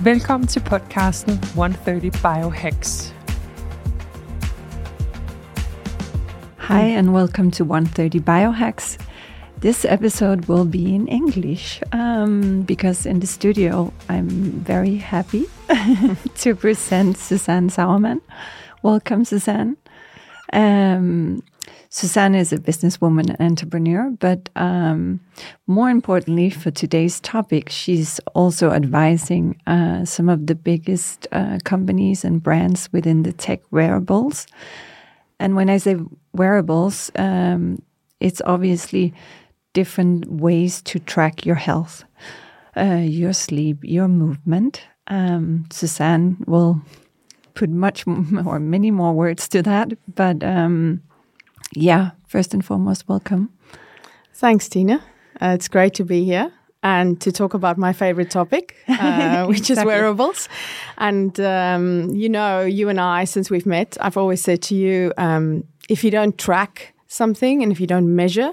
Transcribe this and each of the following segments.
Velkommen til podcasten 130 Biohacks. Hi, and welcome to 130 Biohacks. This episode will be in English um, because in the studio I'm very happy to present Suzaan Sauerman. Welcome, Suzaan. Um, Suzaan is a businesswoman and entrepreneur, but um, more importantly for today's topic, she's also advising uh, some of the biggest uh, companies and brands within the tech wearables and when I say wearables, um, it's obviously different ways to track your health, uh, your sleep, your movement. Um, Suzaan will put much more, many more words to that. But um, yeah, first and foremost, welcome. Thanks, Tina. Uh, it's great to be here and to talk about my favorite topic, uh, which exactly. is wearables. And, um, you know, you and I, since we've met, I've always said to you um, if you don't track something and if you don't measure,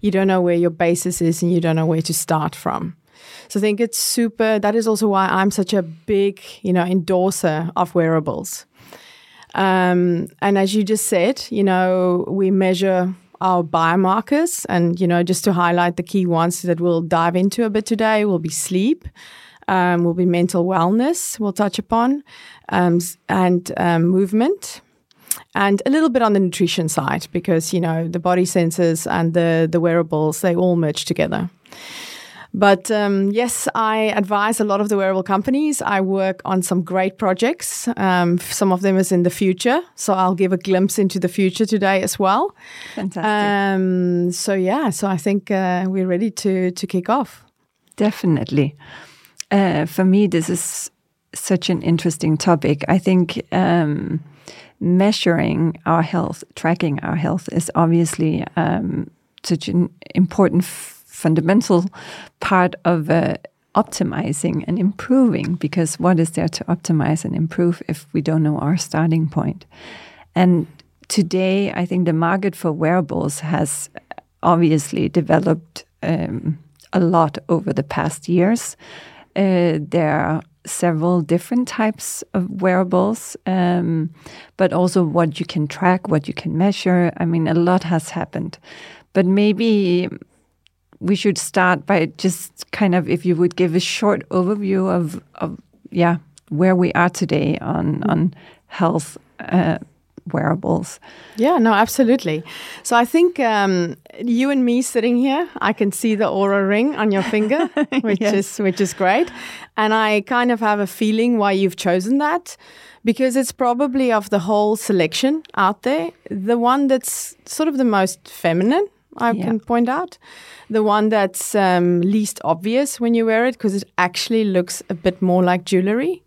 you don't know where your basis is and you don't know where to start from. So I think it's super. That is also why I'm such a big, you know, endorser of wearables. Um, and as you just said, you know, we measure our biomarkers. And, you know, just to highlight the key ones that we'll dive into a bit today will be sleep, um, will be mental wellness, we'll touch upon, um, and um, movement. And a little bit on the nutrition side, because you know the body sensors and the the wearables they all merge together. But um, yes, I advise a lot of the wearable companies. I work on some great projects. Um, some of them is in the future, so I'll give a glimpse into the future today as well. Fantastic. Um, so yeah, so I think uh, we're ready to to kick off. Definitely. Uh, for me, this is such an interesting topic. I think um, measuring our health, tracking our health, is obviously um, such an important fundamental part of uh, optimizing and improving because what is there to optimize and improve if we don't know our starting point? And today, I think the market for wearables has obviously developed um, a lot over the past years. Uh, there are several different types of wearables, um, but also what you can track, what you can measure. I mean, a lot has happened. But maybe we should start by just kind of if you would give a short overview of, of yeah where we are today on on health uh, wearables. Yeah, no, absolutely. So I think um, you and me sitting here, I can see the Oura ring on your finger, which yes. is which is great, and I kind of have a feeling why you've chosen that. Because it's probably of the whole selection out there, the one that's sort of the most feminine, I yeah. can point out the one that's um, least obvious when you wear it because it actually looks a bit more like jewelry.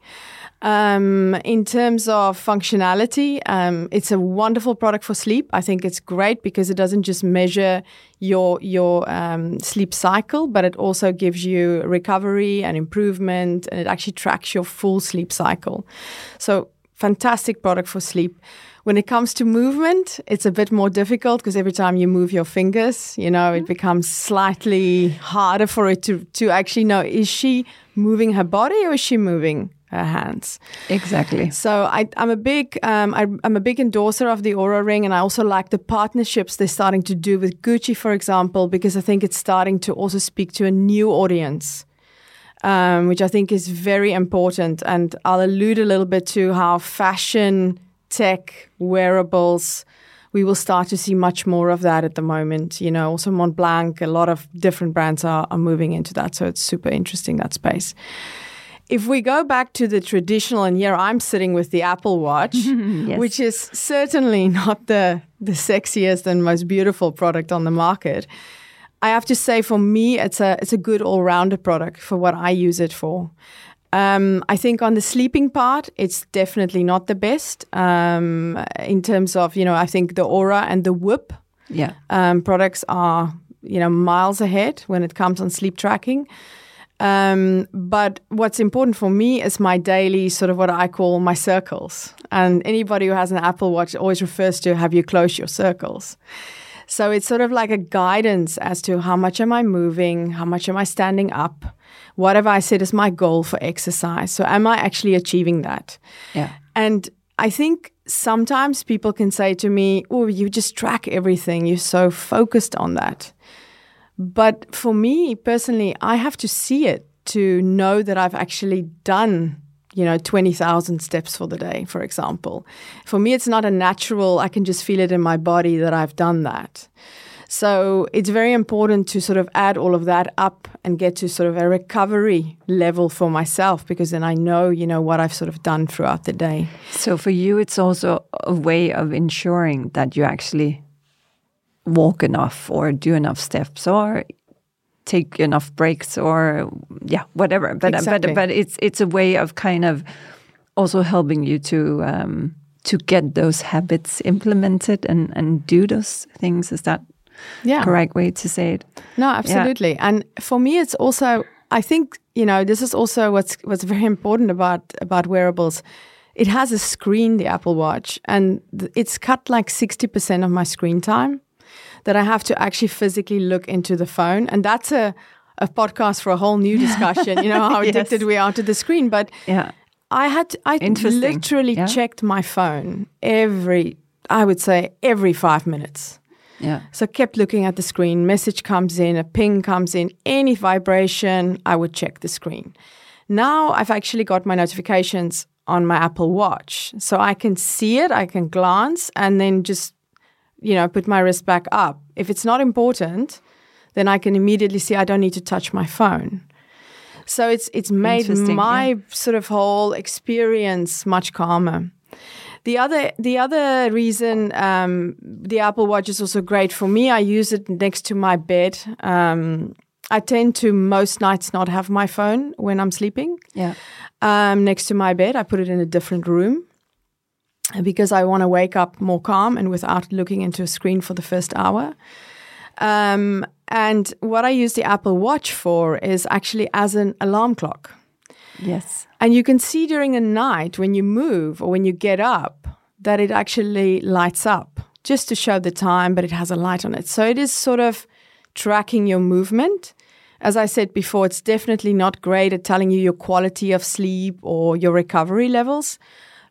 Um, in terms of functionality, um, it's a wonderful product for sleep. I think it's great because it doesn't just measure your your um, sleep cycle, but it also gives you recovery and improvement, and it actually tracks your full sleep cycle. So, fantastic product for sleep. When it comes to movement, it's a bit more difficult because every time you move your fingers, you know, it mm-hmm. becomes slightly harder for it to, to actually know is she moving her body or is she moving her hands. Exactly. So I, am a big um, I, am a big endorser of the Oura Ring, and I also like the partnerships they're starting to do with Gucci, for example, because I think it's starting to also speak to a new audience. Um, which I think is very important. And I'll allude a little bit to how fashion tech, wearables. We will start to see much more of that at the moment. You know, also Montblanc, a lot of different brands are, are moving into that. So it's super interesting, that space. If we go back to the traditional, and here I'm sitting with the Apple Watch, yes. which is certainly not the, the sexiest and most beautiful product on the market. I have to say, for me, it's a it's a good all rounder product for what I use it for. Um, I think on the sleeping part, it's definitely not the best um, in terms of you know. I think the Oura and the Whoop Yeah. um, products are you know miles ahead when it comes on sleep tracking. Um, but what's important for me is my daily sort of what I call my circles. And anybody who has an Apple Watch always refers to have you close your circles. So it's sort of like a guidance as to how much am I moving, how much am I standing up, what have I set as my goal for exercise. So am I actually achieving that? Yeah. And I think sometimes people can say to me, Oh, you just track everything. You're so focused on that. But for me personally, I have to see it to know that I've actually done, you know, 20,000 steps for the day, for example. For me, it's not a natural, I can just feel it in my body that I've done that. So it's very important to sort of add all of that up and get to sort of a recovery level for myself because then I know, you know, what I've sort of done throughout the day. So for you, it's also a way of ensuring that you actually walk enough or do enough steps or take enough breaks or yeah whatever but Exactly. but but it's it's a way of kind of also helping you to um to get those habits implemented and and do those things is that Yeah. correct way to say it No, absolutely. And for me, it's also I think you know this is also what's what's very important about about wearables. It has a screen, the Apple Watch, and th- it's cut like sixty percent of my screen time that I have to actually physically look into the phone, and that's a a podcast for a whole new discussion. You know how Yes. addicted we are to the screen, but yeah I had I literally Yeah. checked my phone every I would say every five minutes. Yeah So I kept looking at the screen. Message comes in, a ping comes in, any vibration, I would check the screen. Now I've actually got my notifications on my Apple Watch. So I can see it, I can glance, and then just, you know, put my wrist back up. If it's not important, then I can immediately see I don't need to touch my phone. So it's it's made my sort of whole experience much calmer. The other the other reason um, the Apple Watch is also great for me, I use it next to my bed. Um, I tend to most nights not have my phone when I'm sleeping yeah um, next to my bed. I put it in a different room because I want to wake up more calm and without looking into a screen for the first hour. Um, and what I use the Apple Watch for is actually as an alarm clock. Yes And you can see during the night when you move or when you get up that it actually lights up just to show the time, but it has a light on it. So it is sort of tracking your movement. As I said before, it's definitely not great at telling you your quality of sleep or your recovery levels.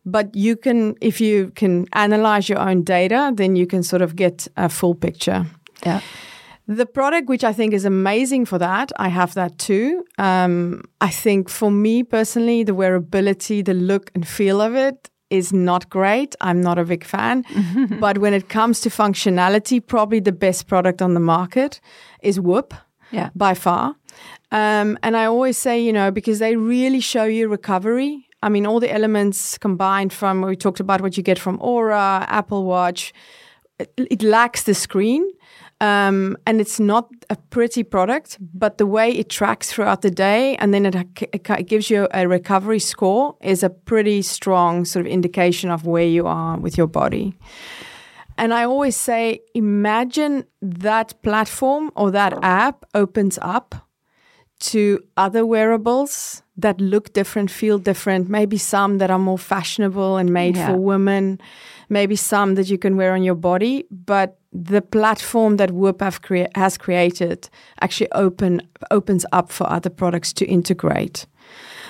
But you can, if you can analyze your own data, then you can sort of get a full picture. yeah The product, which I think is amazing for that, I have that too. Um, I think for me personally, the wearability, the look and feel of it is not great. I'm not a big fan. but when it comes to functionality, probably the best product on the market is Whoop yeah by far. Um, and I always say, you know, because they really show you recovery. I mean, all the elements combined from we talked about what you get from Oura, Apple Watch. It, it lacks the screen, um, and it's not a pretty product. But the way it tracks throughout the day, and then it, it gives you a recovery score, is a pretty strong sort of indication of where you are with your body. And I always say, imagine that platform or that app opens up to other wearables that look different, feel different, maybe some that are more fashionable and made Yeah. for women, maybe some that you can wear on your body. But the platform that Whoop crea- has created actually open opens up for other products to integrate.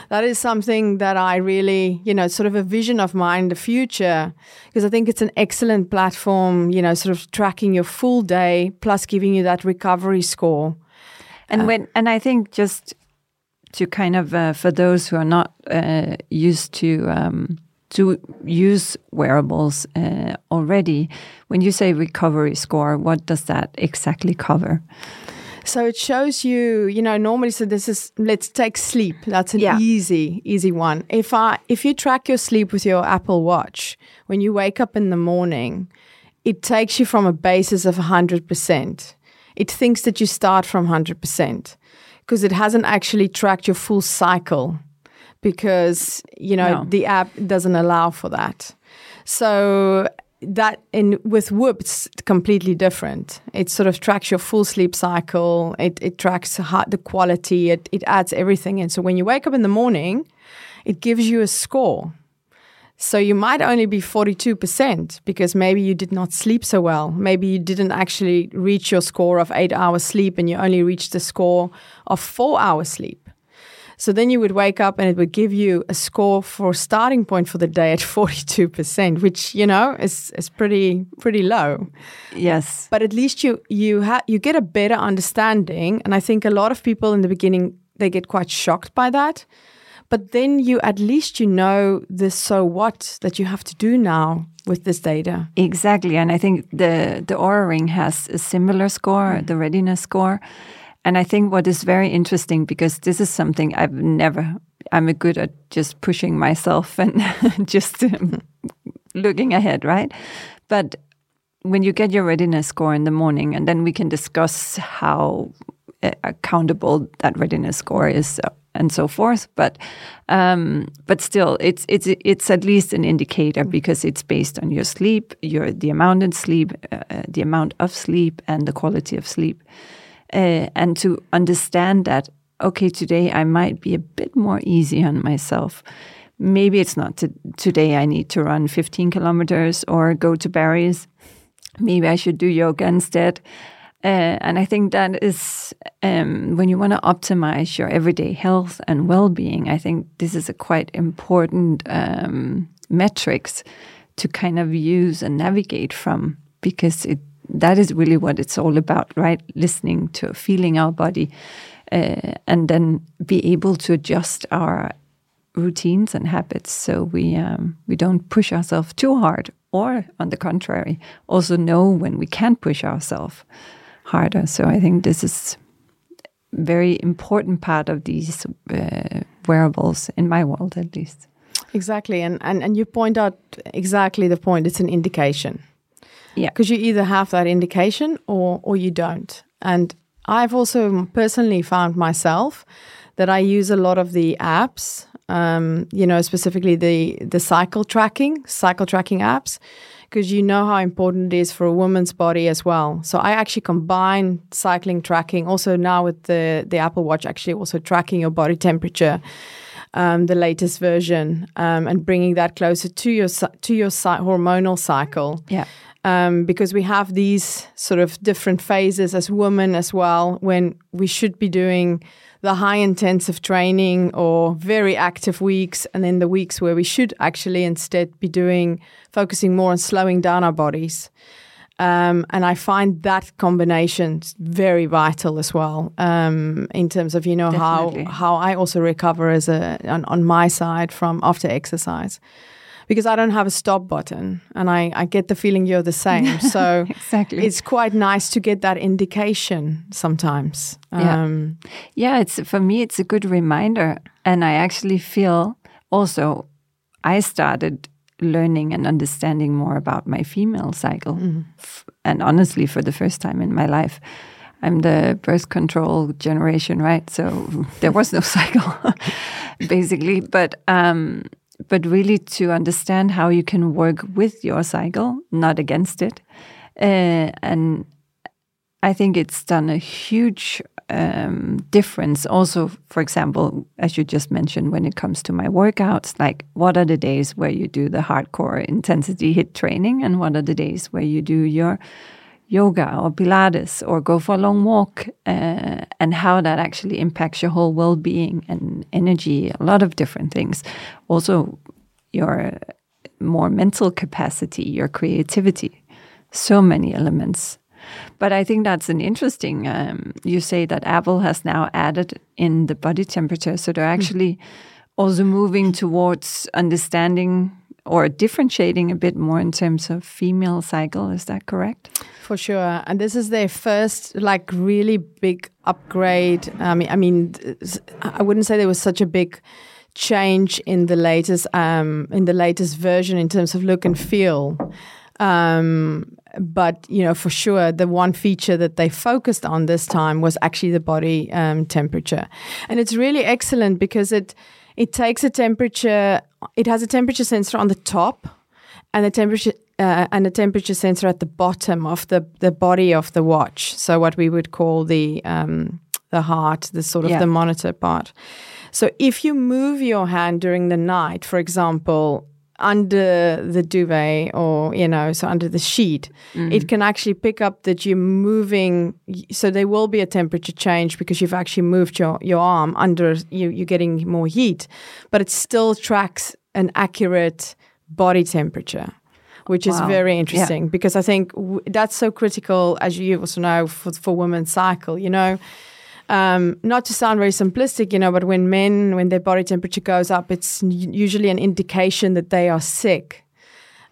That is something that I really, you know, sort of a vision of mine in the future because I think it's an excellent platform, you know, sort of tracking your full day plus giving you that recovery score. And when and I think just to kind of uh, for those who are not uh, used to um, to use wearables uh, already, when you say recovery score, what does that exactly cover? So it shows you, you know, normally. So this is let's take sleep. That's an Yeah. easy, easy one. If I if you track your sleep with your Apple Watch, when you wake up in the morning, it takes you from a basis of hundred percent. It thinks that you start from hundred percent because it hasn't actually tracked your full cycle. Because you know No. the app doesn't allow for that. So that in with Whoop, it's completely different. It sort of tracks your full sleep cycle. It it tracks how, the quality. It it adds everything in. So when you wake up in the morning, it gives you a score. So you might only be 42% because maybe you did not sleep so well. Maybe you didn't actually reach your score of eight hours sleep and you only reached the score of four hours sleep. So then you would wake up and it would give you a score for starting point for the day at 42%, which, you know, is, is pretty, pretty low. Yes. but at least you you ha- you get a better understanding and i think a lot of people in the beginning they get quite shocked by that. But then you at least you know the so what that you have to do now with this data. Exactly, and I think the the Oura Ring has a similar score, mm. the readiness score, and I think what is very interesting because this is something I've never. I'm good at just pushing myself and just um, looking ahead, right? But when you get your readiness score in the morning, and then we can discuss how uh, accountable that readiness score is uh, and so forth. But um, but still, it's it's it's at least an indicator because it's based on your sleep, your the amount of sleep, uh, uh, the amount of sleep, and the quality of sleep, uh, and to understand that. Okay, today I might be a bit more easy on myself. Maybe it's not to, today I need to run 15 kilometers or go to Barry's. Maybe I should do yoga instead. Uh, and I think that is um, when you want to optimize your everyday health and well-being. I think this is a quite important um, metrics to kind of use and navigate from because it that is really what it's all about, right? Listening to feeling our body, uh, and then be able to adjust our routines and habits so we um, we don't push ourselves too hard, or on the contrary, also know when we can push ourselves harder. So I think this is very important part of these uh, wearables in my world, at least. exactly and, and and you point out exactly the point it's an indication Yeah. because you either have that indication or or you don't and i've also personally found myself that i use a lot of the apps um, you know specifically the the cycle tracking cycle tracking apps because you know how important it is for a woman's body as well so i actually combine cycling tracking also now with the the apple watch actually also tracking your body temperature um, the latest version um, and bringing that closer to your to your hormonal cycle Yeah. Um, because we have these sort of different phases as women as well when we should be doing the high intensive training or very active weeks and then the weeks where we should actually instead be doing focusing more on slowing down our bodies um, and I find that combination very vital as well um, in terms of you know Definitely. how how I also recover as a on, on my side from after exercise because I don't have a stop button and I, I get the feeling you're the same so Exactly. it's quite nice to get that indication sometimes Yeah. um, Yeah, it's for me it's a good reminder and I actually feel also I started learning and understanding more about my female cycle. F- And honestly for the first time in my life I'm the birth control generation, right? So there was no cycle basically, but um but really to understand how you can work with your cycle, not against it. Uh, and I think it's done a huge um, difference. Also, for example, as you just mentioned, when it comes to my workouts, like what are the days where you do the hardcore intensity HIIT training, and what are the days where you do your yoga or Pilates or go for a long walk, uh, and how that actually impacts your whole well being and energy, a lot of different things. Also, your more mental capacity, your creativity, so many elements. But I think that's an interesting. Um, you say that Apple has now added in the body temperature, so they're actually also moving towards understanding or differentiating a bit more in terms of female cycle. Is that correct? For sure, and this is their first like really big upgrade. I mean, I mean, I wouldn't say there was such a big change in the latest um, in the latest version in terms of look and feel. Um, but you know, for sure, the one feature that they focused on this time was actually the body um, temperature, and it's really excellent because it It takes a temperature. It has a temperature sensor on the top, and a temperature uh, and a temperature sensor at the bottom of the the body of the watch. So what we would call the um, the heart, the sort of Yeah. the monitor part. So if you move your hand during the night, for example, under the duvet or you know so under the sheet mm. it can actually pick up that you're moving so there will be a temperature change because you've actually moved your, your arm under you, you're getting more heat but it still tracks an accurate body temperature which is Wow. very Yeah. interesting because I think w- that's so critical, as you also know, for, for women's cycle. You know, um, not to sound very simplistic, you know, but when men, when their body temperature goes up, it's usually an indication that they are sick.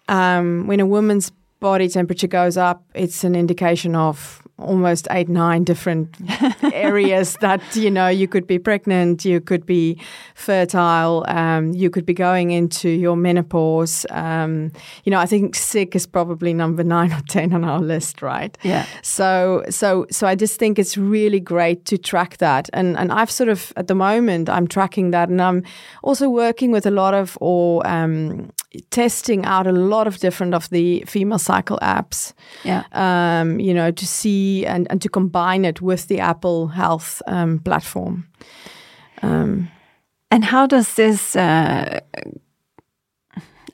Um, when a woman's body temperature goes up, it's an indication of almost eight, nine different areas that, you know, you could be pregnant, you could be fertile, um, you could be going into your menopause. Um, you know, I think sick is probably number nine or 10 on our list, right? Yeah. So, so, so I just think it's really great to track that, and and I've sort of at the moment I'm tracking that, and I'm also working with a lot of or um, testing out a lot of different of the female cycle apps. Yeah. Um, you know, to see and and to combine it with the Apple Health um, platform. Um, And how does this uh,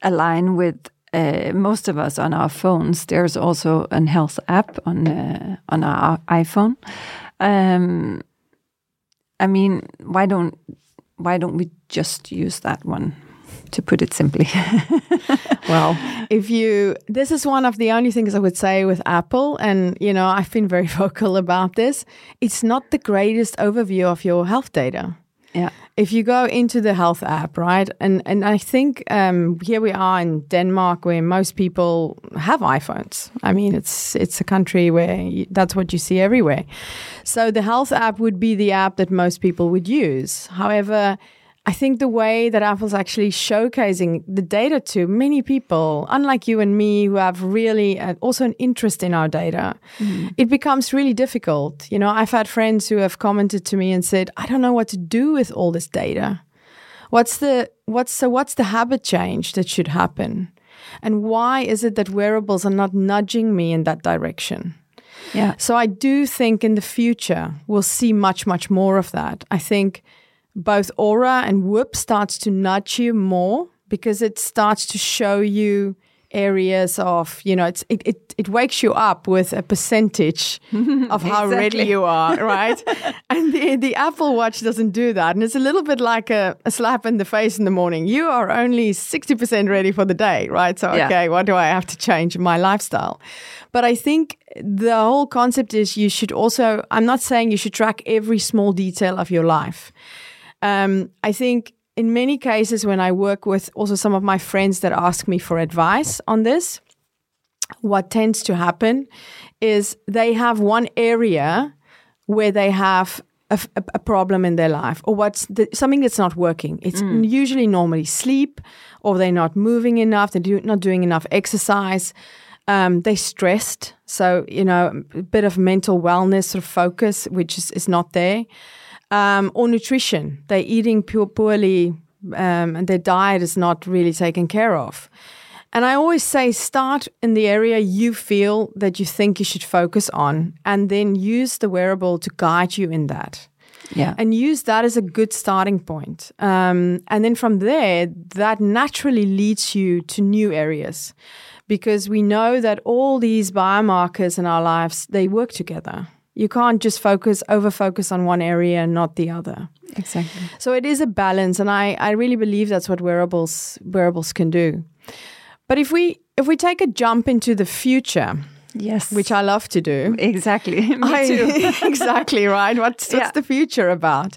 align with uh, most of us on our phones? There's also an health app on uh, on our iPhone. Um, I mean, why don't why don't we just use that one? To put it simply, well, if you, this is one of the only things I would say with Apple, and you know, I've been very vocal about this. It's not the greatest overview of your health data. yeah, if you go into the health app, right, and and I think um, here we are in Denmark, where most people have iPhones. I mean, it's it's a country where you, that's what you see everywhere. So the health app would be the app that most people would use. However. I think the way that Apple's actually showcasing the data to many people, unlike you and me, who have really uh, also an interest in our data, it becomes really difficult. You know, I've had friends who have commented to me and said, "I don't know what to do with all this data. What's the what's so what's the habit change that should happen, and why is it that wearables are not nudging me in that direction?" yeah, So I do think in the future we'll see much, much more of that. I think both Oura and Whoop starts to nudge you more because it starts to show you areas of, you know, it's, it, it, it wakes you up with a percentage of how ready you are, right? and the, the Apple Watch doesn't do that. And it's a little bit like a, a slap in the face in the morning. You are only 60% ready for the day, right? So, Yeah. okay, what do I have to change in my lifestyle? But I think the whole concept is you should also, I'm not saying you should track every small detail of your life. Um, I think in many cases, when I work with also some of my friends that ask me for advice on this, what tends to happen is they have one area where they have a problem in their life or what's the, something that's not working. It's usually normally sleep or they're not moving enough, they're do, not doing enough exercise. Um, they're stressed. So, you know, a bit of mental wellness sort of focus, which is, is not there. Um, or nutrition. They're eating poor, poorly um, and their diet is not really taken care of. And I always say start in the area you feel that you think you should focus on and then use the wearable to guide you in that yeah, and use that as a good starting point. Um, and then from there, that naturally leads you to new areas because we know that all these biomarkers in our lives, they work together. You can't just focus, over focus on one area and not the other. exactly. So it is a balance, and I, I really believe that's what wearables wearables can do. But if we if we take a jump into the future, Yes, which I love to do, exactly. Me I- too. exactly right. What's, what's Yeah. the future about?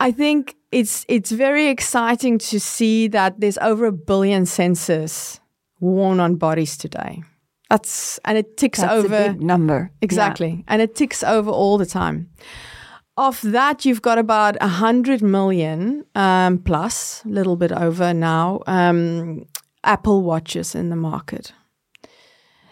I think it's it's very exciting to see that there's over a billion sensors worn on bodies today. That's and it ticks That's over a big number. exactly, and it ticks over all the time. Of that, you've got about a hundred million um, plus, a little bit over now, um, Apple watches in the market.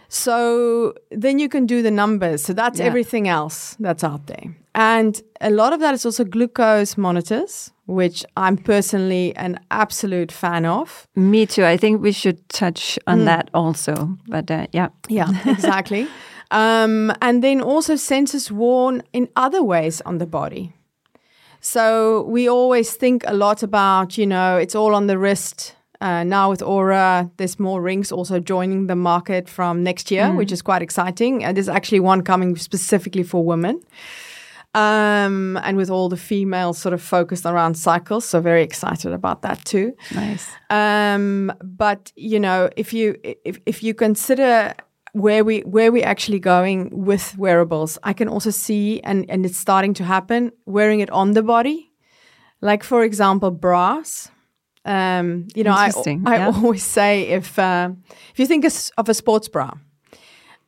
So then you can do the numbers. So that's Yeah. everything else that's out there. And a lot of that is also glucose monitors, which I'm personally an absolute fan of. Me too. I think we should touch on Mm. that also. But uh, yeah, Yeah, exactly. um, and then also sensors worn in other ways on the body. So we always think a lot about, you know, it's all on the wrist. Uh, now with Oura, there's more rings also joining the market from next year, which is quite exciting. And there's actually one coming specifically for women. Um, and with all the females sort of focused around cycles, so very excited about that too. nice. Um, but you know, if you if if you consider where we where we actually going with wearables, I can also see and and it's starting to happen wearing it on the body, like for example, bras. Um, you know, I I yeah. always say if uh, if you think of of a sports bra,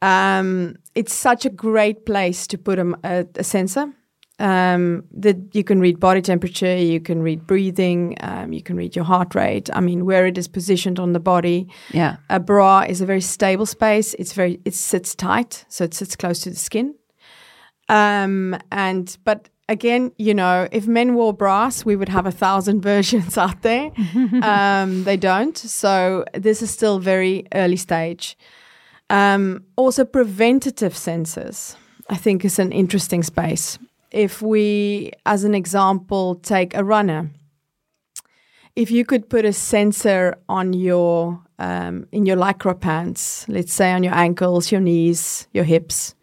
um, it's such a great place to put a, a, a sensor. Um, that you can read body temperature, you can read breathing, um, you can read your heart rate. I mean, where it is positioned on the body. Yeah. A bra is a very stable space. It's very it sits tight, so it sits close to the skin. Um, and but again, you know, if men wore bras, we would have a thousand versions out there. um, they don't, so this is still very early stage. Um, also, preventative sensors, I think, is an interesting space. If we, as an example, take a runner, if you could put a sensor on your um, in your lycra pants, let's say on your ankles, your knees, your hips,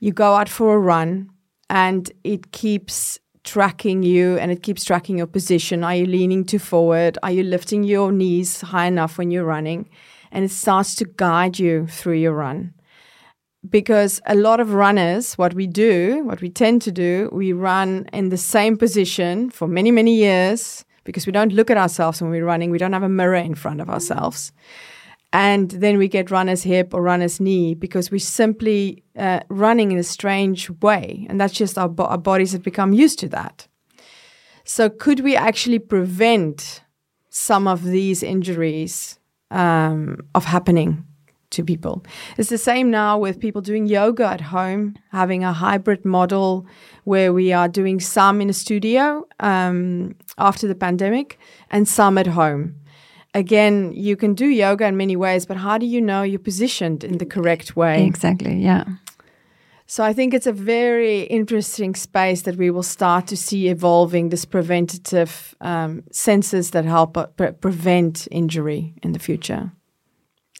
you go out for a run, and it keeps tracking you and it keeps tracking your position. Are you leaning too forward? Are you lifting your knees high enough when you're running? And it starts to guide you through your run. Because a lot of runners, what we do, what we tend to do, we run in the same position for many, many years because we don't look at ourselves when we're running. We don't have a mirror in front of ourselves. And then we get runner's hip or runner's knee because we're simply uh, running in a strange way. And that's just our, bo- our bodies have become used to that. So, could we actually prevent some of these injuries um, of happening to people? It's the same now with people doing yoga at home, having a hybrid model where we are doing some in a studio um, after the pandemic and some at home again, you can do yoga in many ways, but how do you know you're positioned in the correct way? Exactly. Yeah. So I think it's a very interesting space that we will start to see evolving this preventative um, sensors that help uh, pre- prevent injury in the future.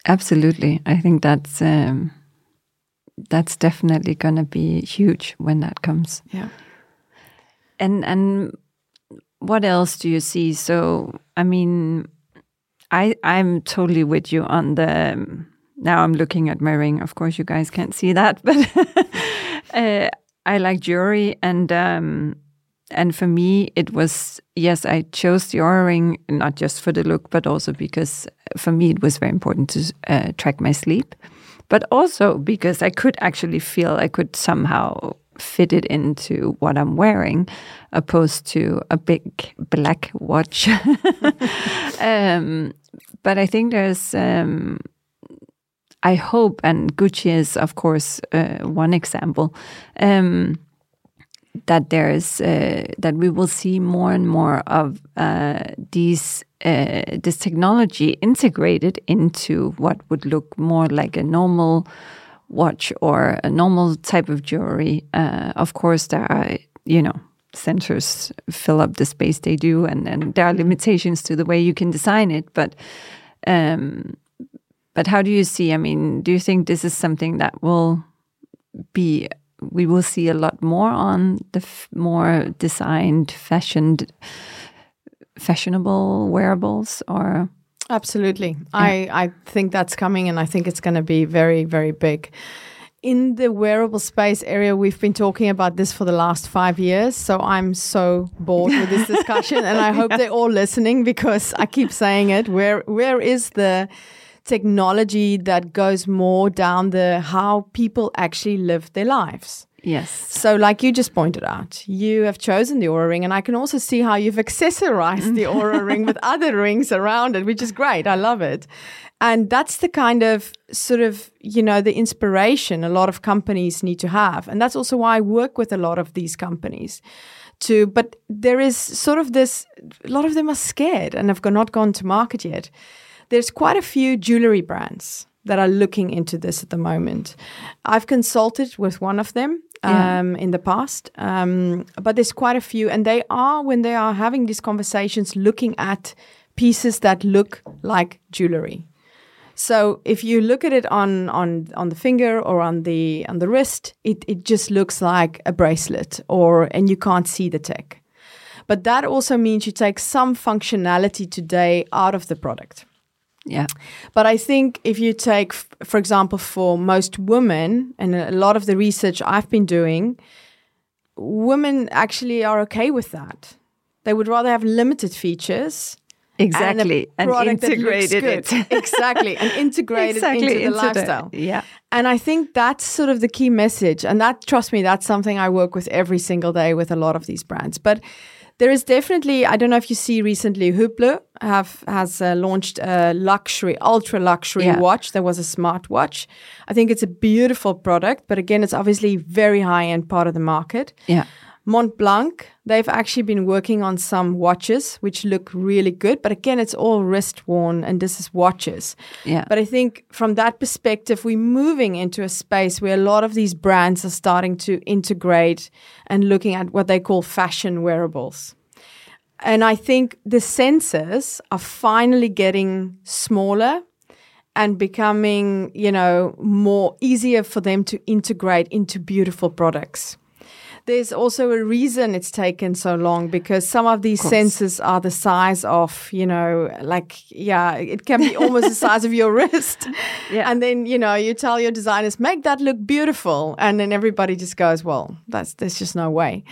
Absolutely. I think that's um, that's definitely going to be huge when that comes. Yeah. And and what else do you see? So I mean, I I'm totally with you on the. Um, now I'm looking at my ring. Of course, you guys can't see that, but uh, I like jewelry, and um, and for me, it was yes, I chose the Oura ring not just for the look, but also because for me it was very important to uh, track my sleep, but also because I could actually feel I could somehow fit it into what I'm wearing, opposed to a big black watch. um, but I think there's. Um, I hope, and Gucci is, of course, uh, one example, um, that there is uh, that we will see more and more of uh, these uh, this technology integrated into what would look more like a normal watch or a normal type of jewelry. Uh, of course, there are you know sensors fill up the space they do, and, and there are limitations to the way you can design it, but. Um, but how do you see? I mean, do you think this is something that will be we will see a lot more on the f- more designed, fashioned, fashionable wearables, or Absolutely. I, I think that's coming and I think it's going to be very, very big. In the wearable space area, we've been talking about this for the last five years. So I'm so bored with this discussion and I hope they're all listening because I keep saying it. Where where is the technology that goes more down the how people actually live their lives? Yes. So, like you just pointed out, you have chosen the Oura Ring, and I can also see how you've accessorized the mm. Oura Ring with other rings around it, which is great. I love it. And that's the kind of sort of, you know, the inspiration a lot of companies need to have. And that's also why I work with a lot of these companies to, but there is sort of this, a lot of them are scared and have not gone to market yet. There's quite a few jewelry brands that are looking into this at the moment. I've consulted with one of them yeah. um, in the past, um, but there's quite a few, and they are when they are having these conversations, looking at pieces that look like jewelry. So if you look at it on on on the finger or on the on the wrist, it it just looks like a bracelet, or and you can't see the tech. But that also means you take some functionality today out of the product. Yeah. But I think if you take, for example, for most women, and a lot of the research I've been doing, women actually are okay with that. They would rather have limited features. Exactly. And, and integrated it. exactly. And integrated exactly. into the into lifestyle. The, yeah. And I think that's sort of the key message. And that, trust me, that's something I work with every single day with a lot of these brands. But there is definitely I don't know if you see recently Hublot have has uh, launched a luxury ultra luxury yeah. watch. There was a smart watch I think it's a beautiful product but again it's obviously very high end part of the market. Yeah Montblanc, they've actually been working on some watches which look really good, but again, it's all wrist worn and this is watches. Yeah. But I think from that perspective, we're moving into a space where a lot of these brands are starting to integrate and looking at what they call fashion wearables. And I think the sensors are finally getting smaller and becoming, you know, more easier for them to integrate into beautiful products there's also a reason it's taken so long because some of these of sensors are the size of, you know, like, yeah, it can be almost the size of your wrist. Yeah. And then, you know, you tell your designers, make that look beautiful. And then everybody just goes, well, that's, there's just no way.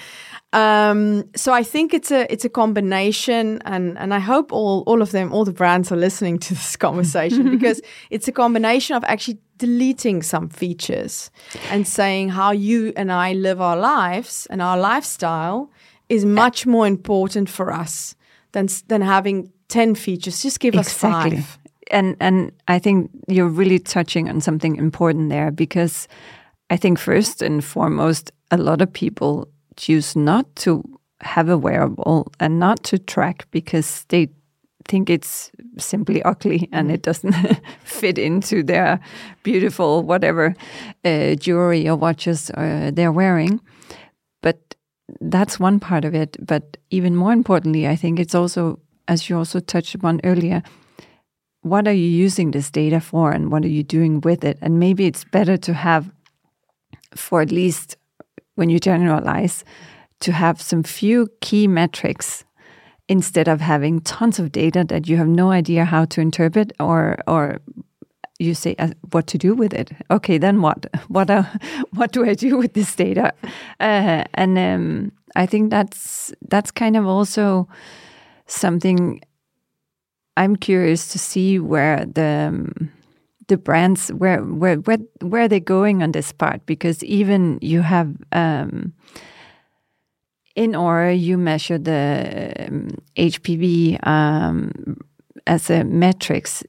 Um, so I think it's a it's a combination, and and I hope all all of them, all the brands are listening to this conversation because it's a combination of actually deleting some features and saying how you and I live our lives and our lifestyle is much more important for us than than having 10 features just give exactly. us 5 and and I think you're really touching on something important there because I think first and foremost a lot of people choose not to have a wearable and not to track because they think it's simply ugly and it doesn't fit into their beautiful whatever uh, jewelry or watches uh, they're wearing. But that's one part of it. But even more importantly, I think it's also, as you also touched upon earlier, what are you using this data for and what are you doing with it? And maybe it's better to have, for at least when you generalize, to have some few key metrics instead of having tons of data that you have no idea how to interpret or or you say uh, what to do with it. Okay, then what? What uh, what do I do with this data? Uh, and um, I think that's that's kind of also something I'm curious to see where the um, the brands where where where where they're going on this part because even you have um, in Oura, you measure the um, HRV um, as a metrics.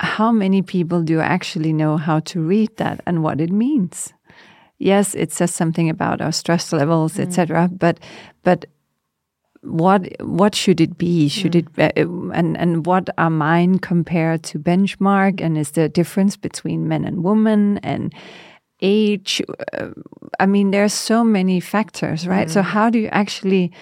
How many people do actually know how to read that and what it means? Yes, it says something about our stress levels, mm. etc. But but what what should it be? Should mm. it uh, and and what are mine compared to benchmark? And is there a difference between men and women? And age. Uh, I mean, there are so many factors, right? Mm. So, how do you actually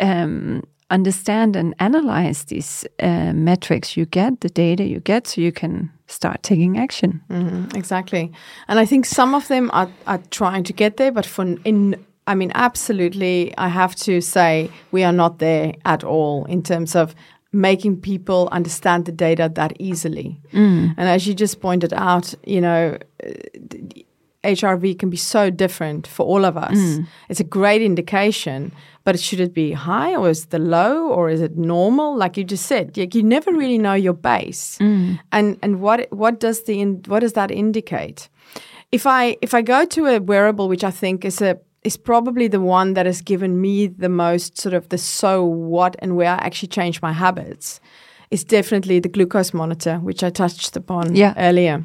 um, understand and analyze these uh, metrics you get, the data you get, so you can start taking action? Mm, exactly. And I think some of them are, are trying to get there, but for in I mean, absolutely, I have to say we are not there at all in terms of making people understand the data that easily. Mm. And as you just pointed out, you know, HRV can be so different for all of us. Mm. It's a great indication, but should it be high or is it low or is it normal? Like you just said, like you never really know your base, mm. and and what what does the what does that indicate? if I if I go to a wearable, which I think is a is probably the one that has given me the most sort of the so what and where I actually change my habits, is definitely the glucose monitor, which I touched upon Yeah. earlier.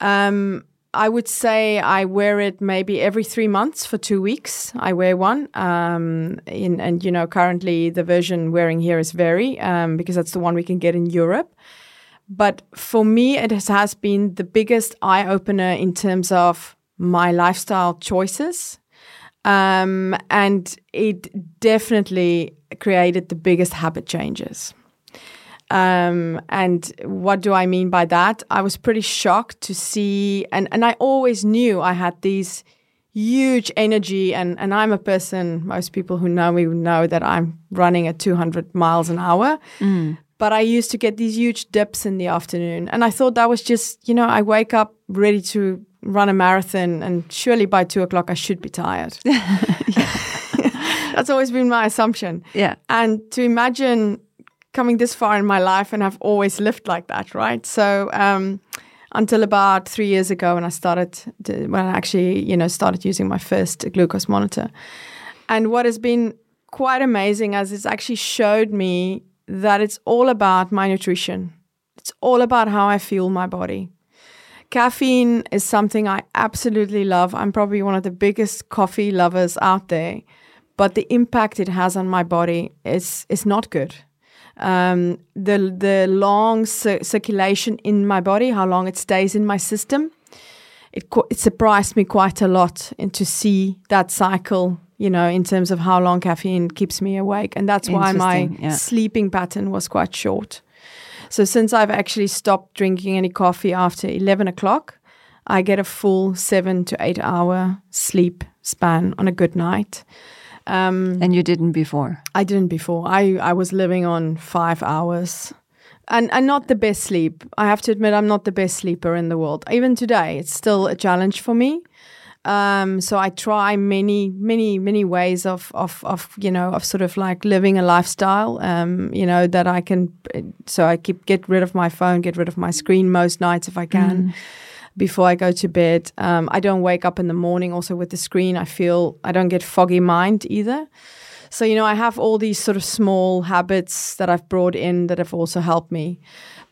Um, I would say I wear it maybe every three months for two weeks. I wear one, um, in, and you know currently the version wearing here is Veri um, because that's the one we can get in Europe. But for me, it has, has been the biggest eye opener in terms of my lifestyle choices. Um, and it definitely created the biggest habit changes. Um, and what do I mean by that? I was pretty shocked to see, and, and I always knew I had these huge energy, and, and I'm a person, most people who know me know that I'm running at 200 miles an hour. But I used to get these huge dips in the afternoon. And I thought that was just, you know, I wake up ready to run a marathon, and surely by two o'clock I should be tired. That's always been my assumption. Yeah. And to imagine coming this far in my life, and I've always lived like that, right? So um, until about three years ago, when I started, to, when I actually, you know, started using my first glucose monitor, and what has been quite amazing as it's actually showed me that it's all about my nutrition. It's all about how I feel my body. Caffeine is something I absolutely love. I'm probably one of the biggest coffee lovers out there, but the impact it has on my body is is not good. Um, the the long cir- circulation in my body, how long it stays in my system, it qu- it surprised me quite a lot, and to see that cycle, you know, in terms of how long caffeine keeps me awake, and that's why my yeah. sleeping pattern was quite short. So since I've actually stopped drinking any coffee after 11 o'clock, I get a full seven to eight hour sleep span on a good night. Um, And you didn't before. I didn't before. I, I was living on five hours. And, and not the best sleep. I have to admit, I'm not the best sleeper in the world. Even today, it's still a challenge for me. Um, so I try many, many, many ways of, of, of, you know, of sort of like living a lifestyle, um, you know, that I can, so I keep, get rid of my phone, get rid of my screen most nights if I can before I go to bed. Um, I don't wake up in the morning also with the screen. I feel I don't get foggy mind either. So, you know, I have all these sort of small habits that I've brought in that have also helped me.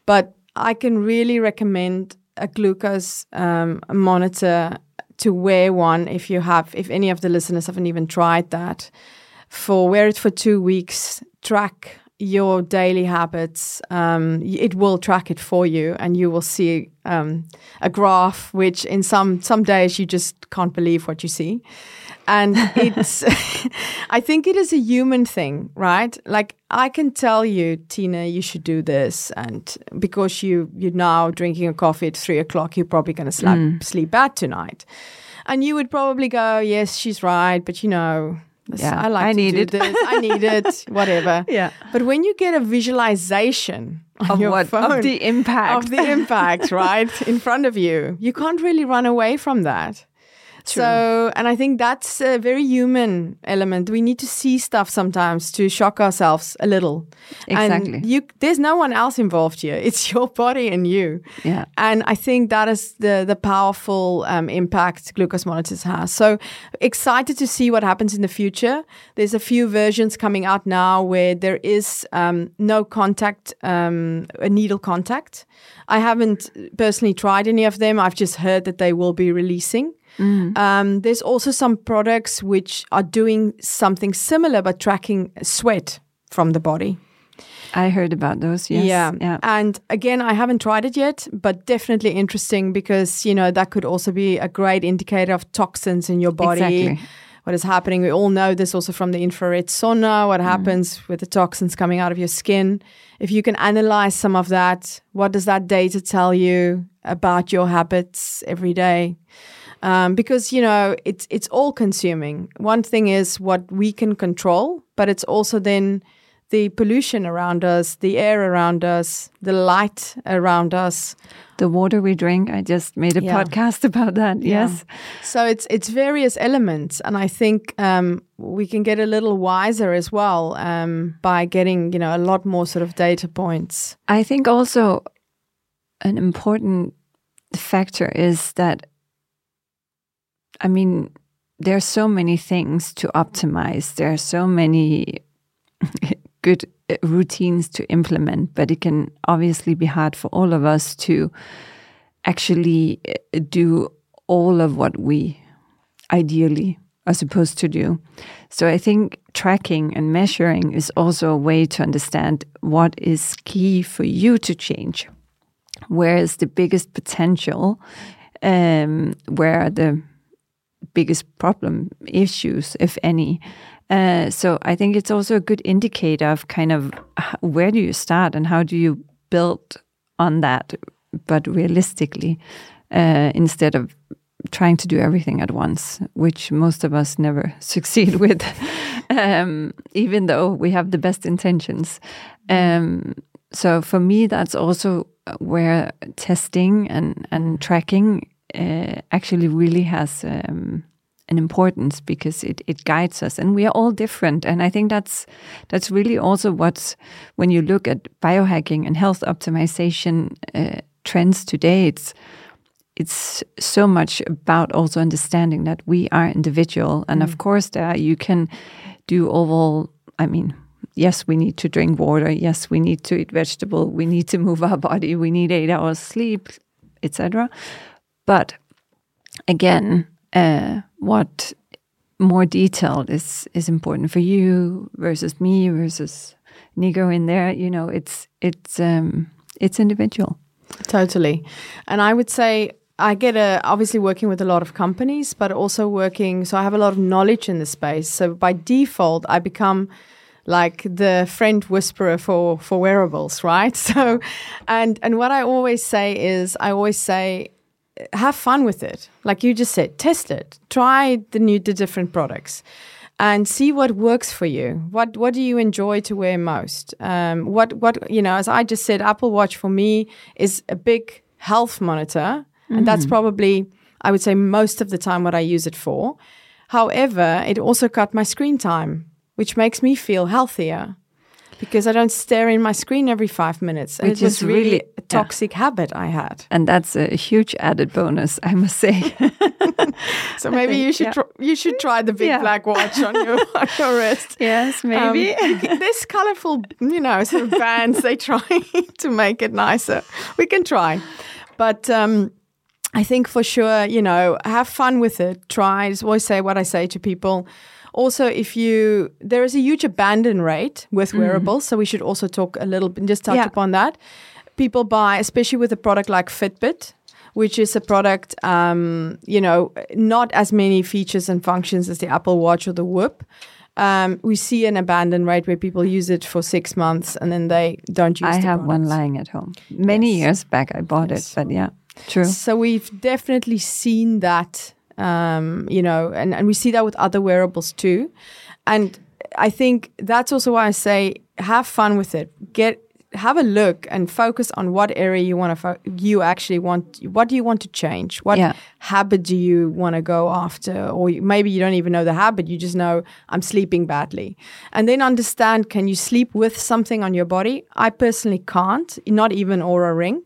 But I can really recommend a glucose um, monitor to wear one if you have, if any of the listeners haven't even tried that. For wear it for two weeks, track your daily habits. Um, it will track it for you, and you will see um, a graph. Which in some some days you just can't believe what you see, and it's. I think it is a human thing, right? Like I can tell you, Tina, you should do this, and because you you're now drinking a coffee at three o'clock, you're probably going to sleep sleep bad tonight, and you would probably go, yes, she's right, but you know. This- Yeah, I like I to need do it. this. I need it. Whatever. Yeah. But when you get a visualization Of what? phone Of the impact. of the impact, right, in front of you, you can't really run away from that. So, and I think that's a very human element. We need to see stuff sometimes to shock ourselves a little. Exactly. And you, there's no one else involved here. It's your body and you. Yeah. And I think that is the the powerful um, impact glucose monitors has. So excited to see what happens in the future. There's a few versions coming out now where there is um, no contact, um, a needle contact. I haven't personally tried any of them. I've just heard that they will be releasing. Um, there's also some products which are doing something similar but tracking sweat from the body. I heard about those. Yes. Yeah. Yeah. And again, I haven't tried it yet, but definitely interesting because, you know, that could also be a great indicator of toxins in your body. Exactly. What is happening. We all know this also from the infrared sauna, what happens with the toxins coming out of your skin. If you can analyze some of that, what does that data tell you about your habits every day? Um, because you know it's it's all consuming. One thing is what we can control, but it's also then the pollution around us, the air around us, the light around us. The water we drink. I just made a Yeah. podcast about that. Yeah. Yes. So it's it's various elements, and I think um, we can get a little wiser as well um, by getting you know a lot more sort of data points. I think also an important factor is that I mean, there are so many things to optimize. There are so many good uh, routines to implement, but it can obviously be hard for all of us to actually uh, do all of what we ideally are supposed to do. So I think tracking and measuring is also a way to understand what is key for you to change. Where is the biggest potential? Um, where the biggest problem issues, if any? Uh, so I think it's also a good indicator of kind of where do you start and how do you build on that, but realistically, uh, instead of trying to do everything at once, which most of us never succeed with, um, even though we have the best intentions. Um, so for me, that's also where testing and and tracking actually really has um, an importance because it, it guides us. And we are all different. And i think that's that's really also what's when you look at biohacking and health optimization uh, trends today it's it's so much about also understanding that we are individual. And mm. of course there you can do all i mean yes we need to drink water. Yes we need to eat vegetable. We need to move our body. We need eight hours sleep etc but again uh, what more detailed is is important for you versus me versus Nico in there. You know, it's it's um, it's individual. Totally, and I would say I get a obviously working with a lot of companies, but also working. So I have a lot of knowledge in the space. So by default, I become like the friend whisperer for for wearables, right? So, and and what I always say is, I always say have fun with it. Like you just said, test it. Try the new, the different products, and see what works for you. What what do you enjoy to wear most? Um, what what you know? As I just said, Apple Watch for me is a big health monitor, mm. and that's mm. probably I would say most of the time what I use it for. However, it also cut my screen time, which makes me feel healthier because I don't stare in my screen every five minutes. Which it was really, really a toxic yeah. habit I had. And that's a huge added bonus, I must say. so maybe think, you should yeah. you should try the big yeah. black watch on your on your wrist. Yes, maybe. Um, this colorful, you know, sort of bands they try to make it nicer. We can try, but. Um, I think for sure, you know, have fun with it. Try. I always say what I say to people also, if you there is a huge abandon rate with mm. wearables, mm. so we should also talk a little bit, and just touch yeah. upon that. People buy, especially with a product like Fitbit, which is a product, um, you know, not as many features and functions as the Apple Watch or the Whoop. Um, we see an abandon rate where people use it for six months and then they don't use. It. I have products. one lying at home. Many yes. years back, I bought yes. it, but yeah, true. So we've definitely seen that um, you know, and, and we see that with other wearables too. And I think that's also why I say have fun with it. Get have a look and focus on what area you want to fo- you actually want what do you want to change what yeah. habit do you want to go after or maybe you don't even know the habit you just know i'm sleeping badly and then understand can you sleep with something on your body i personally can't not even Oura ring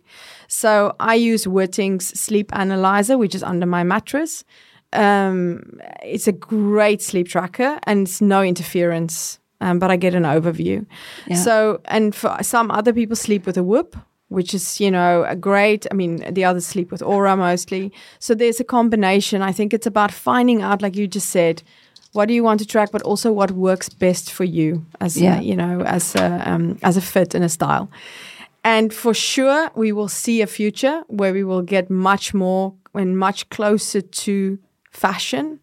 so I use Withings Sleep Analyzer, which is under my mattress. Um, it's a great sleep tracker and it's no interference, um, but I get an overview. Yeah. So, and for some other people sleep with a Whoop, which is, you know, a great, I mean, the others sleep with Oura mostly. So there's a combination. I think it's about finding out, like you just said, what do you want to track, but also what works best for you as, yeah. a, you know, as a, um, as a fit and a style. And for sure, we will see a future where we will get much more and much closer to fashion.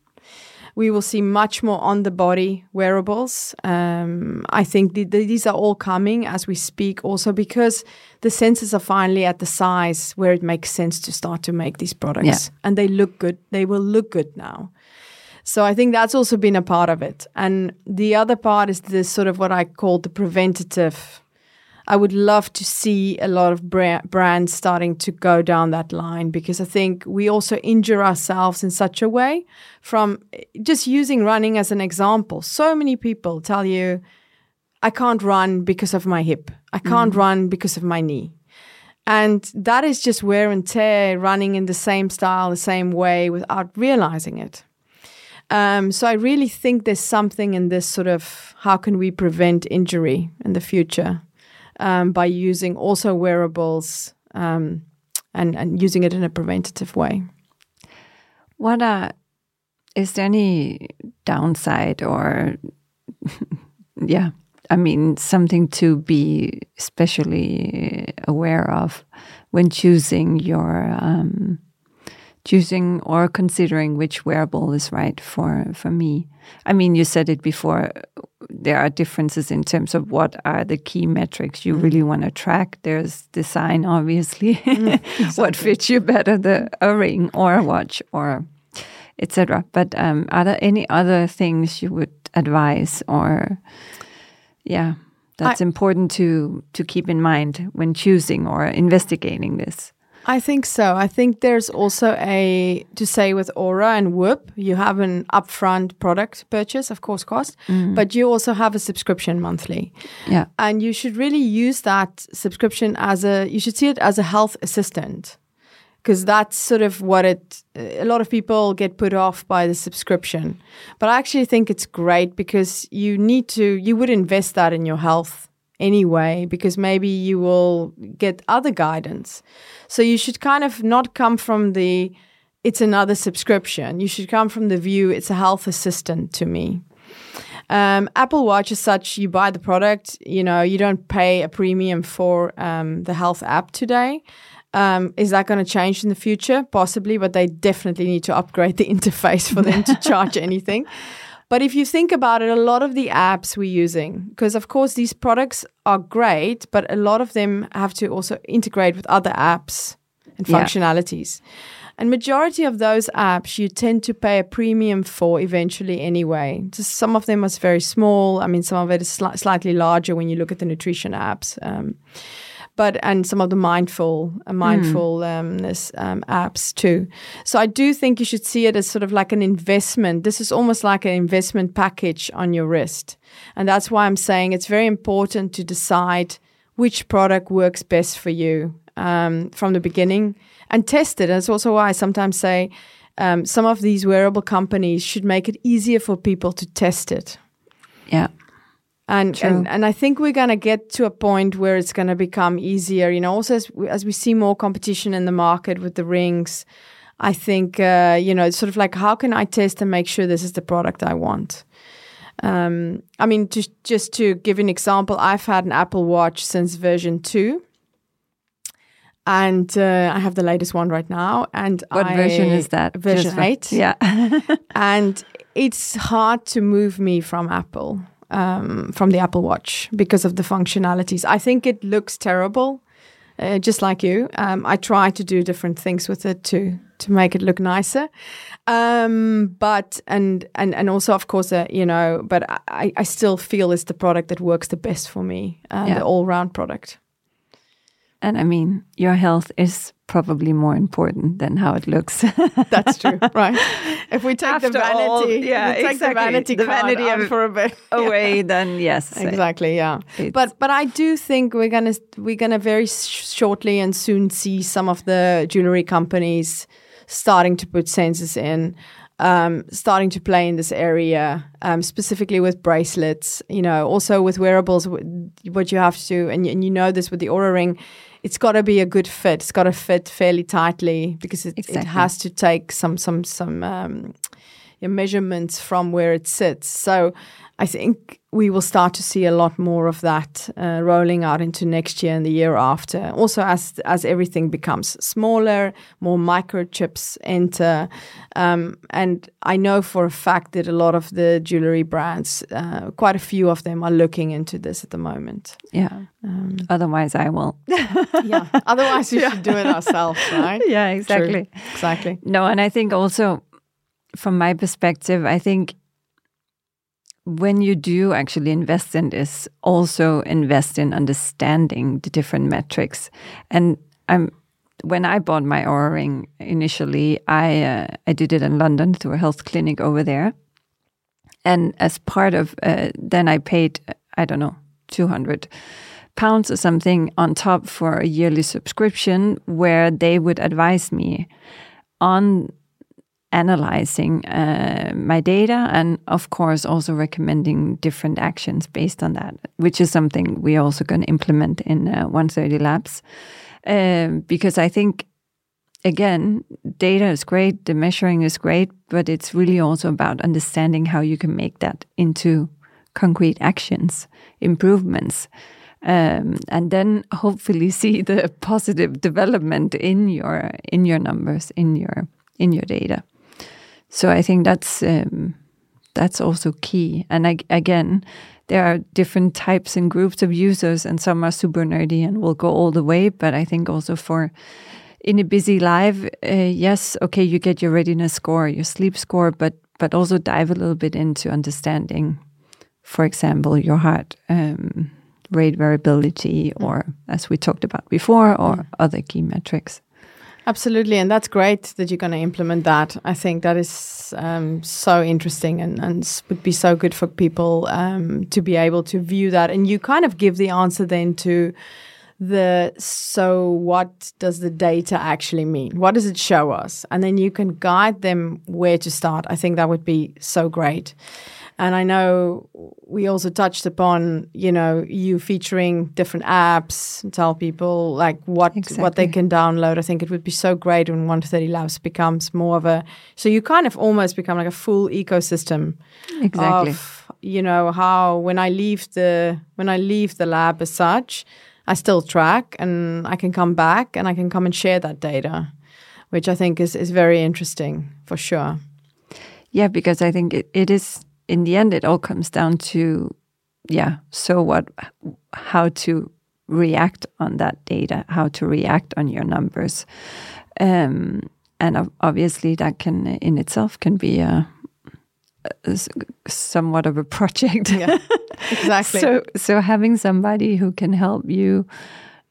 We will see much more on the body wearables. Um, I think th- th- these are all coming as we speak, also because the sensors are finally at the size where it makes sense to start to make these products. Yeah. And they look good. They will look good now. So I think that's also been a part of it. And the other part is this sort of what I call the preventative I would love to see a lot of brands starting to go down that line because I think we also injure ourselves in such a way from just using running as an example. So many people tell you, I can't run because of my hip, I can't mm. run because of my knee. And that is just wear and tear running in the same style, the same way without realizing it. Um, so I really think there's something in this sort of how can we prevent injury in the future um, by using also wearables um, and, and using it in a preventative way. What are, is there any downside or, yeah, I mean, something to be especially aware of when choosing your um, choosing or considering which wearable is right for for me. I mean, you said it before. There are differences in terms of what are the key metrics you mm. really want to track. There's design, obviously, mm, exactly. what fits you better, the a ring or a watch or etc. But um, are there any other things you would advise or yeah, that's I, important to to keep in mind when choosing or investigating this. I think so. I think there's also a to say with Oura and Whoop, you have an upfront product purchase, of course, cost, mm. but you also have a subscription monthly. Yeah, and you should really use that subscription as a. You should see it as a health assistant because that's sort of what it a lot of people get put off by the subscription but i actually think it's great because you need to you would invest that in your health anyway because maybe you will get other guidance so you should kind of not come from the it's another subscription you should come from the view it's a health assistant to me um, Apple Watch is such you buy the product, you know, you don't pay a premium for um, the health app today. Um, is that going to change in the future? Possibly, but they definitely need to upgrade the interface for them to charge anything. But if you think about it, a lot of the apps we're using, because of course these products are great, but a lot of them have to also integrate with other apps and functionalities. Yeah. And majority of those apps you tend to pay a premium for eventually anyway. Just some of them are very small. I mean, some of it is sli- slightly larger when you look at the nutrition apps. Um, but and some of the mindful uh, mindfulness mm. um, apps too. So I do think you should see it as sort of like an investment. This is almost like an investment package on your wrist, and that's why I'm saying it's very important to decide which product works best for you um, from the beginning and test it. And it's also why I sometimes say. Um, some of these wearable companies should make it easier for people to test it. Yeah. And, and and I think we're gonna get to a point where it's gonna become easier. You know, also as we, as we see more competition in the market with the rings, I think uh, you know it's sort of like how can I test and make sure this is the product I want. Um, I mean, just just to give an example, I've had an Apple Watch since version two, and uh, I have the latest one right now. And what I, version is that? Version just eight. Yeah, and it's hard to move me from Apple um, from the Apple Watch because of the functionalities. I think it looks terrible, uh, just like you. Um, I try to do different things with it to to make it look nicer, um, but and and and also of course, uh, you know, but I, I still feel it's the product that works the best for me, uh, yeah. the all round product. And I mean, your health is probably more important than how it looks. That's true, right? If we take After the vanity, all, yeah, exactly. the vanity, the vanity of, for a bit away, then yes, exactly, yeah. But but I do think we're gonna we're gonna very sh shortly and soon see some of the jewelry companies starting to put sensors in. Um, starting to play in this area, um, specifically with bracelets. You know, also with wearables, what you have to, and, and you know this with the Oura Ring, it's got to be a good fit. It's got to fit fairly tightly because it, exactly. it has to take some some some um, measurements from where it sits. So I think we will start to see a lot more of that uh, rolling out into next year and the year after. Also, as as everything becomes smaller, more microchips enter, um, and I know for a fact that a lot of the jewelry brands, uh, quite a few of them, are looking into this at the moment. Yeah. Um, Otherwise, I will. yeah. Otherwise, we yeah. should do it ourselves, right? Yeah. Exactly. True. Exactly. No, and I think also, from my perspective, I think when you do actually invest in this, also invest in understanding the different metrics. And I'm when I bought my Oura ring initially, I uh, I did it in London through a health clinic over there, and as part of uh, then I paid I don't know two hundred pounds or something on top for a yearly subscription where they would advise me on analyzing uh, my data and of course also recommending different actions based on that which is something we're also going to implement in uh, 130 labs. Um, because i think again data is great the measuring is great but it's really also about understanding how you can make that into concrete actions improvements. Um, and then hopefully see the positive development in your in your numbers in your in your data so I think that's um, that's also key. And I, again, there are different types and groups of users, and some are super nerdy and will go all the way. But I think also for in a busy life, uh, yes, okay, you get your readiness score, your sleep score, but but also dive a little bit into understanding, for example, your heart um, rate variability, or as we talked about before, or mm. other key metrics. Absolutely, and that's great that you're going to implement that. I think that is um, so interesting and, and would be so good for people um, to be able to view that. And you kind of give the answer then to the so what does the data actually mean? What does it show us? And then you can guide them where to start. I think that would be so great. And I know we also touched upon, you know, you featuring different apps, and tell people like what exactly. what they can download. I think it would be so great when 130 Labs becomes more of a so you kind of almost become like a full ecosystem. Exactly. Of, you know, how when I leave the when I leave the lab as such, I still track and I can come back and I can come and share that data, which I think is, is very interesting for sure. Yeah, because I think it, it is in the end, it all comes down to, yeah, so what, how to react on that data, how to react on your numbers. Um, and obviously, that can in itself can be a, a somewhat of a project. Yeah, exactly. so, so having somebody who can help you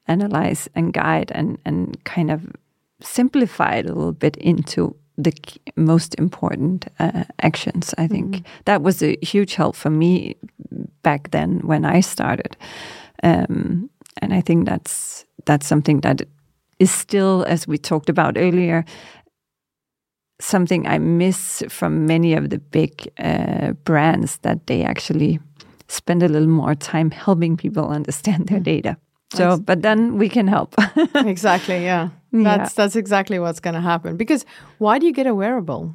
analyze and guide and and kind of simplify it a little bit into the most important uh, actions. I think mm. that was a huge help for me back then when I started, um, and I think that's that's something that is still, as we talked about earlier, something I miss from many of the big uh, brands that they actually spend a little more time helping people understand their mm. data. So, but then we can help. exactly. Yeah. That's yeah. that's exactly what's going to happen. Because why do you get a wearable?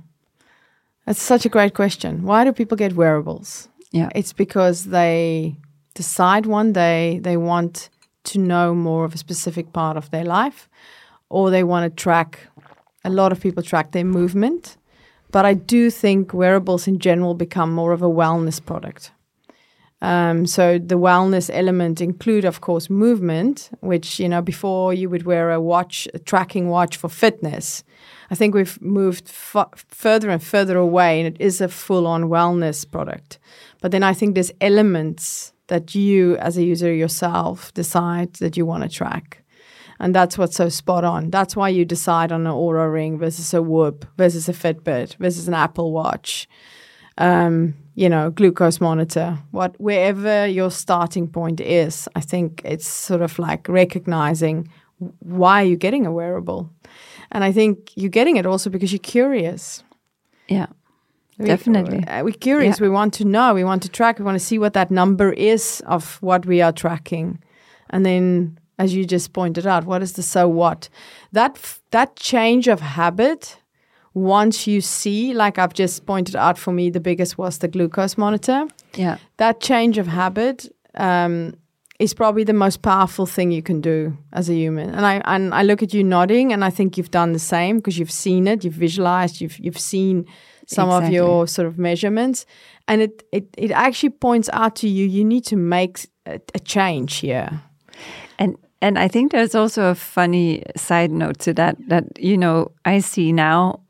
That's such a great question. Why do people get wearables? Yeah. It's because they decide one day they want to know more of a specific part of their life or they want to track a lot of people track their movement. But I do think wearables in general become more of a wellness product. Um, so the wellness element include, of course, movement, which you know before you would wear a watch, a tracking watch for fitness. I think we've moved further and further away, and it is a full-on wellness product. But then I think there's elements that you, as a user yourself, decide that you want to track. And that's what's so spot on. That's why you decide on an Oura Ring versus a Whoop versus a Fitbit versus an Apple Watch. Um, you know, glucose monitor, what wherever your starting point is, I think it's sort of like recognizing why you're getting a wearable. And I think you're getting it also because you're curious. Yeah. Definitely. We, uh, we're curious. Yeah. We want to know. We want to track. We want to see what that number is of what we are tracking. And then, as you just pointed out, what is the so what? That, that change of habit once you see, like I've just pointed out for me, the biggest was the glucose monitor. Yeah. That change of habit um, is probably the most powerful thing you can do as a human. And I and I look at you nodding, and I think you've done the same because you've seen it, you've visualized, you've you've seen some exactly. of your sort of measurements, and it it it actually points out to you you need to make a, a change here. And and I think there's also a funny side note to that that you know I see now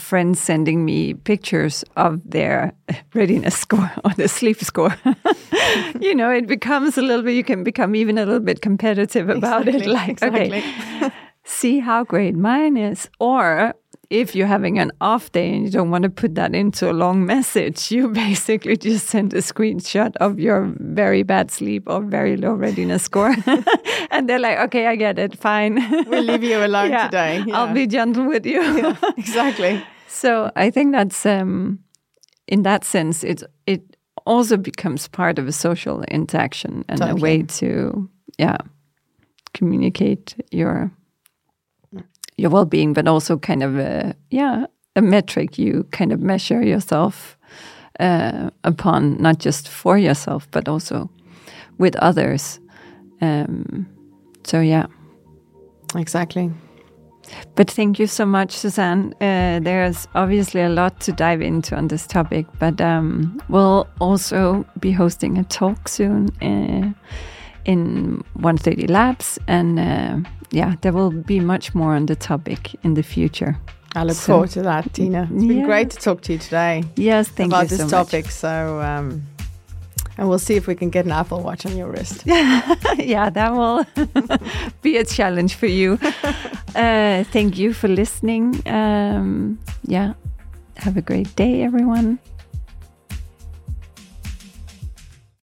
friends sending me pictures of their readiness score or the sleep score. you know, it becomes a little bit, you can become even a little bit competitive about exactly, it. Like, exactly. okay, see how great mine is. Or if you're having an off day and you don't want to put that into a long message, you basically just send a screenshot of your very bad sleep or very low readiness score. and they're like, okay, I get it. Fine. We'll leave you alone Yeah. today. Yeah. I'll be gentle with you. exactly. So I think that's um, in that sense, it it also becomes part of a social interaction and a way to yeah communicate your your well being, but also kind of a yeah a metric you kind of measure yourself uh, upon, not just for yourself, but also with others. Um, so yeah. Exactly. But thank you so much, Suzaan. Uh, there's obviously a lot to dive into on this topic, but um, we'll also be hosting a talk soon uh, in 130 Labs, and uh, yeah, there will be much more on the topic in the future. I look So- forward to that, Tina. It's been Yeah. great to talk to you today Yes, thank you. about you this so topic. So, um, and we'll see if we can get an Apple Watch on your wrist. much. yeah, that will be a challenge for you. uh, thank you for listening. Um, yeah, have a great day, everyone.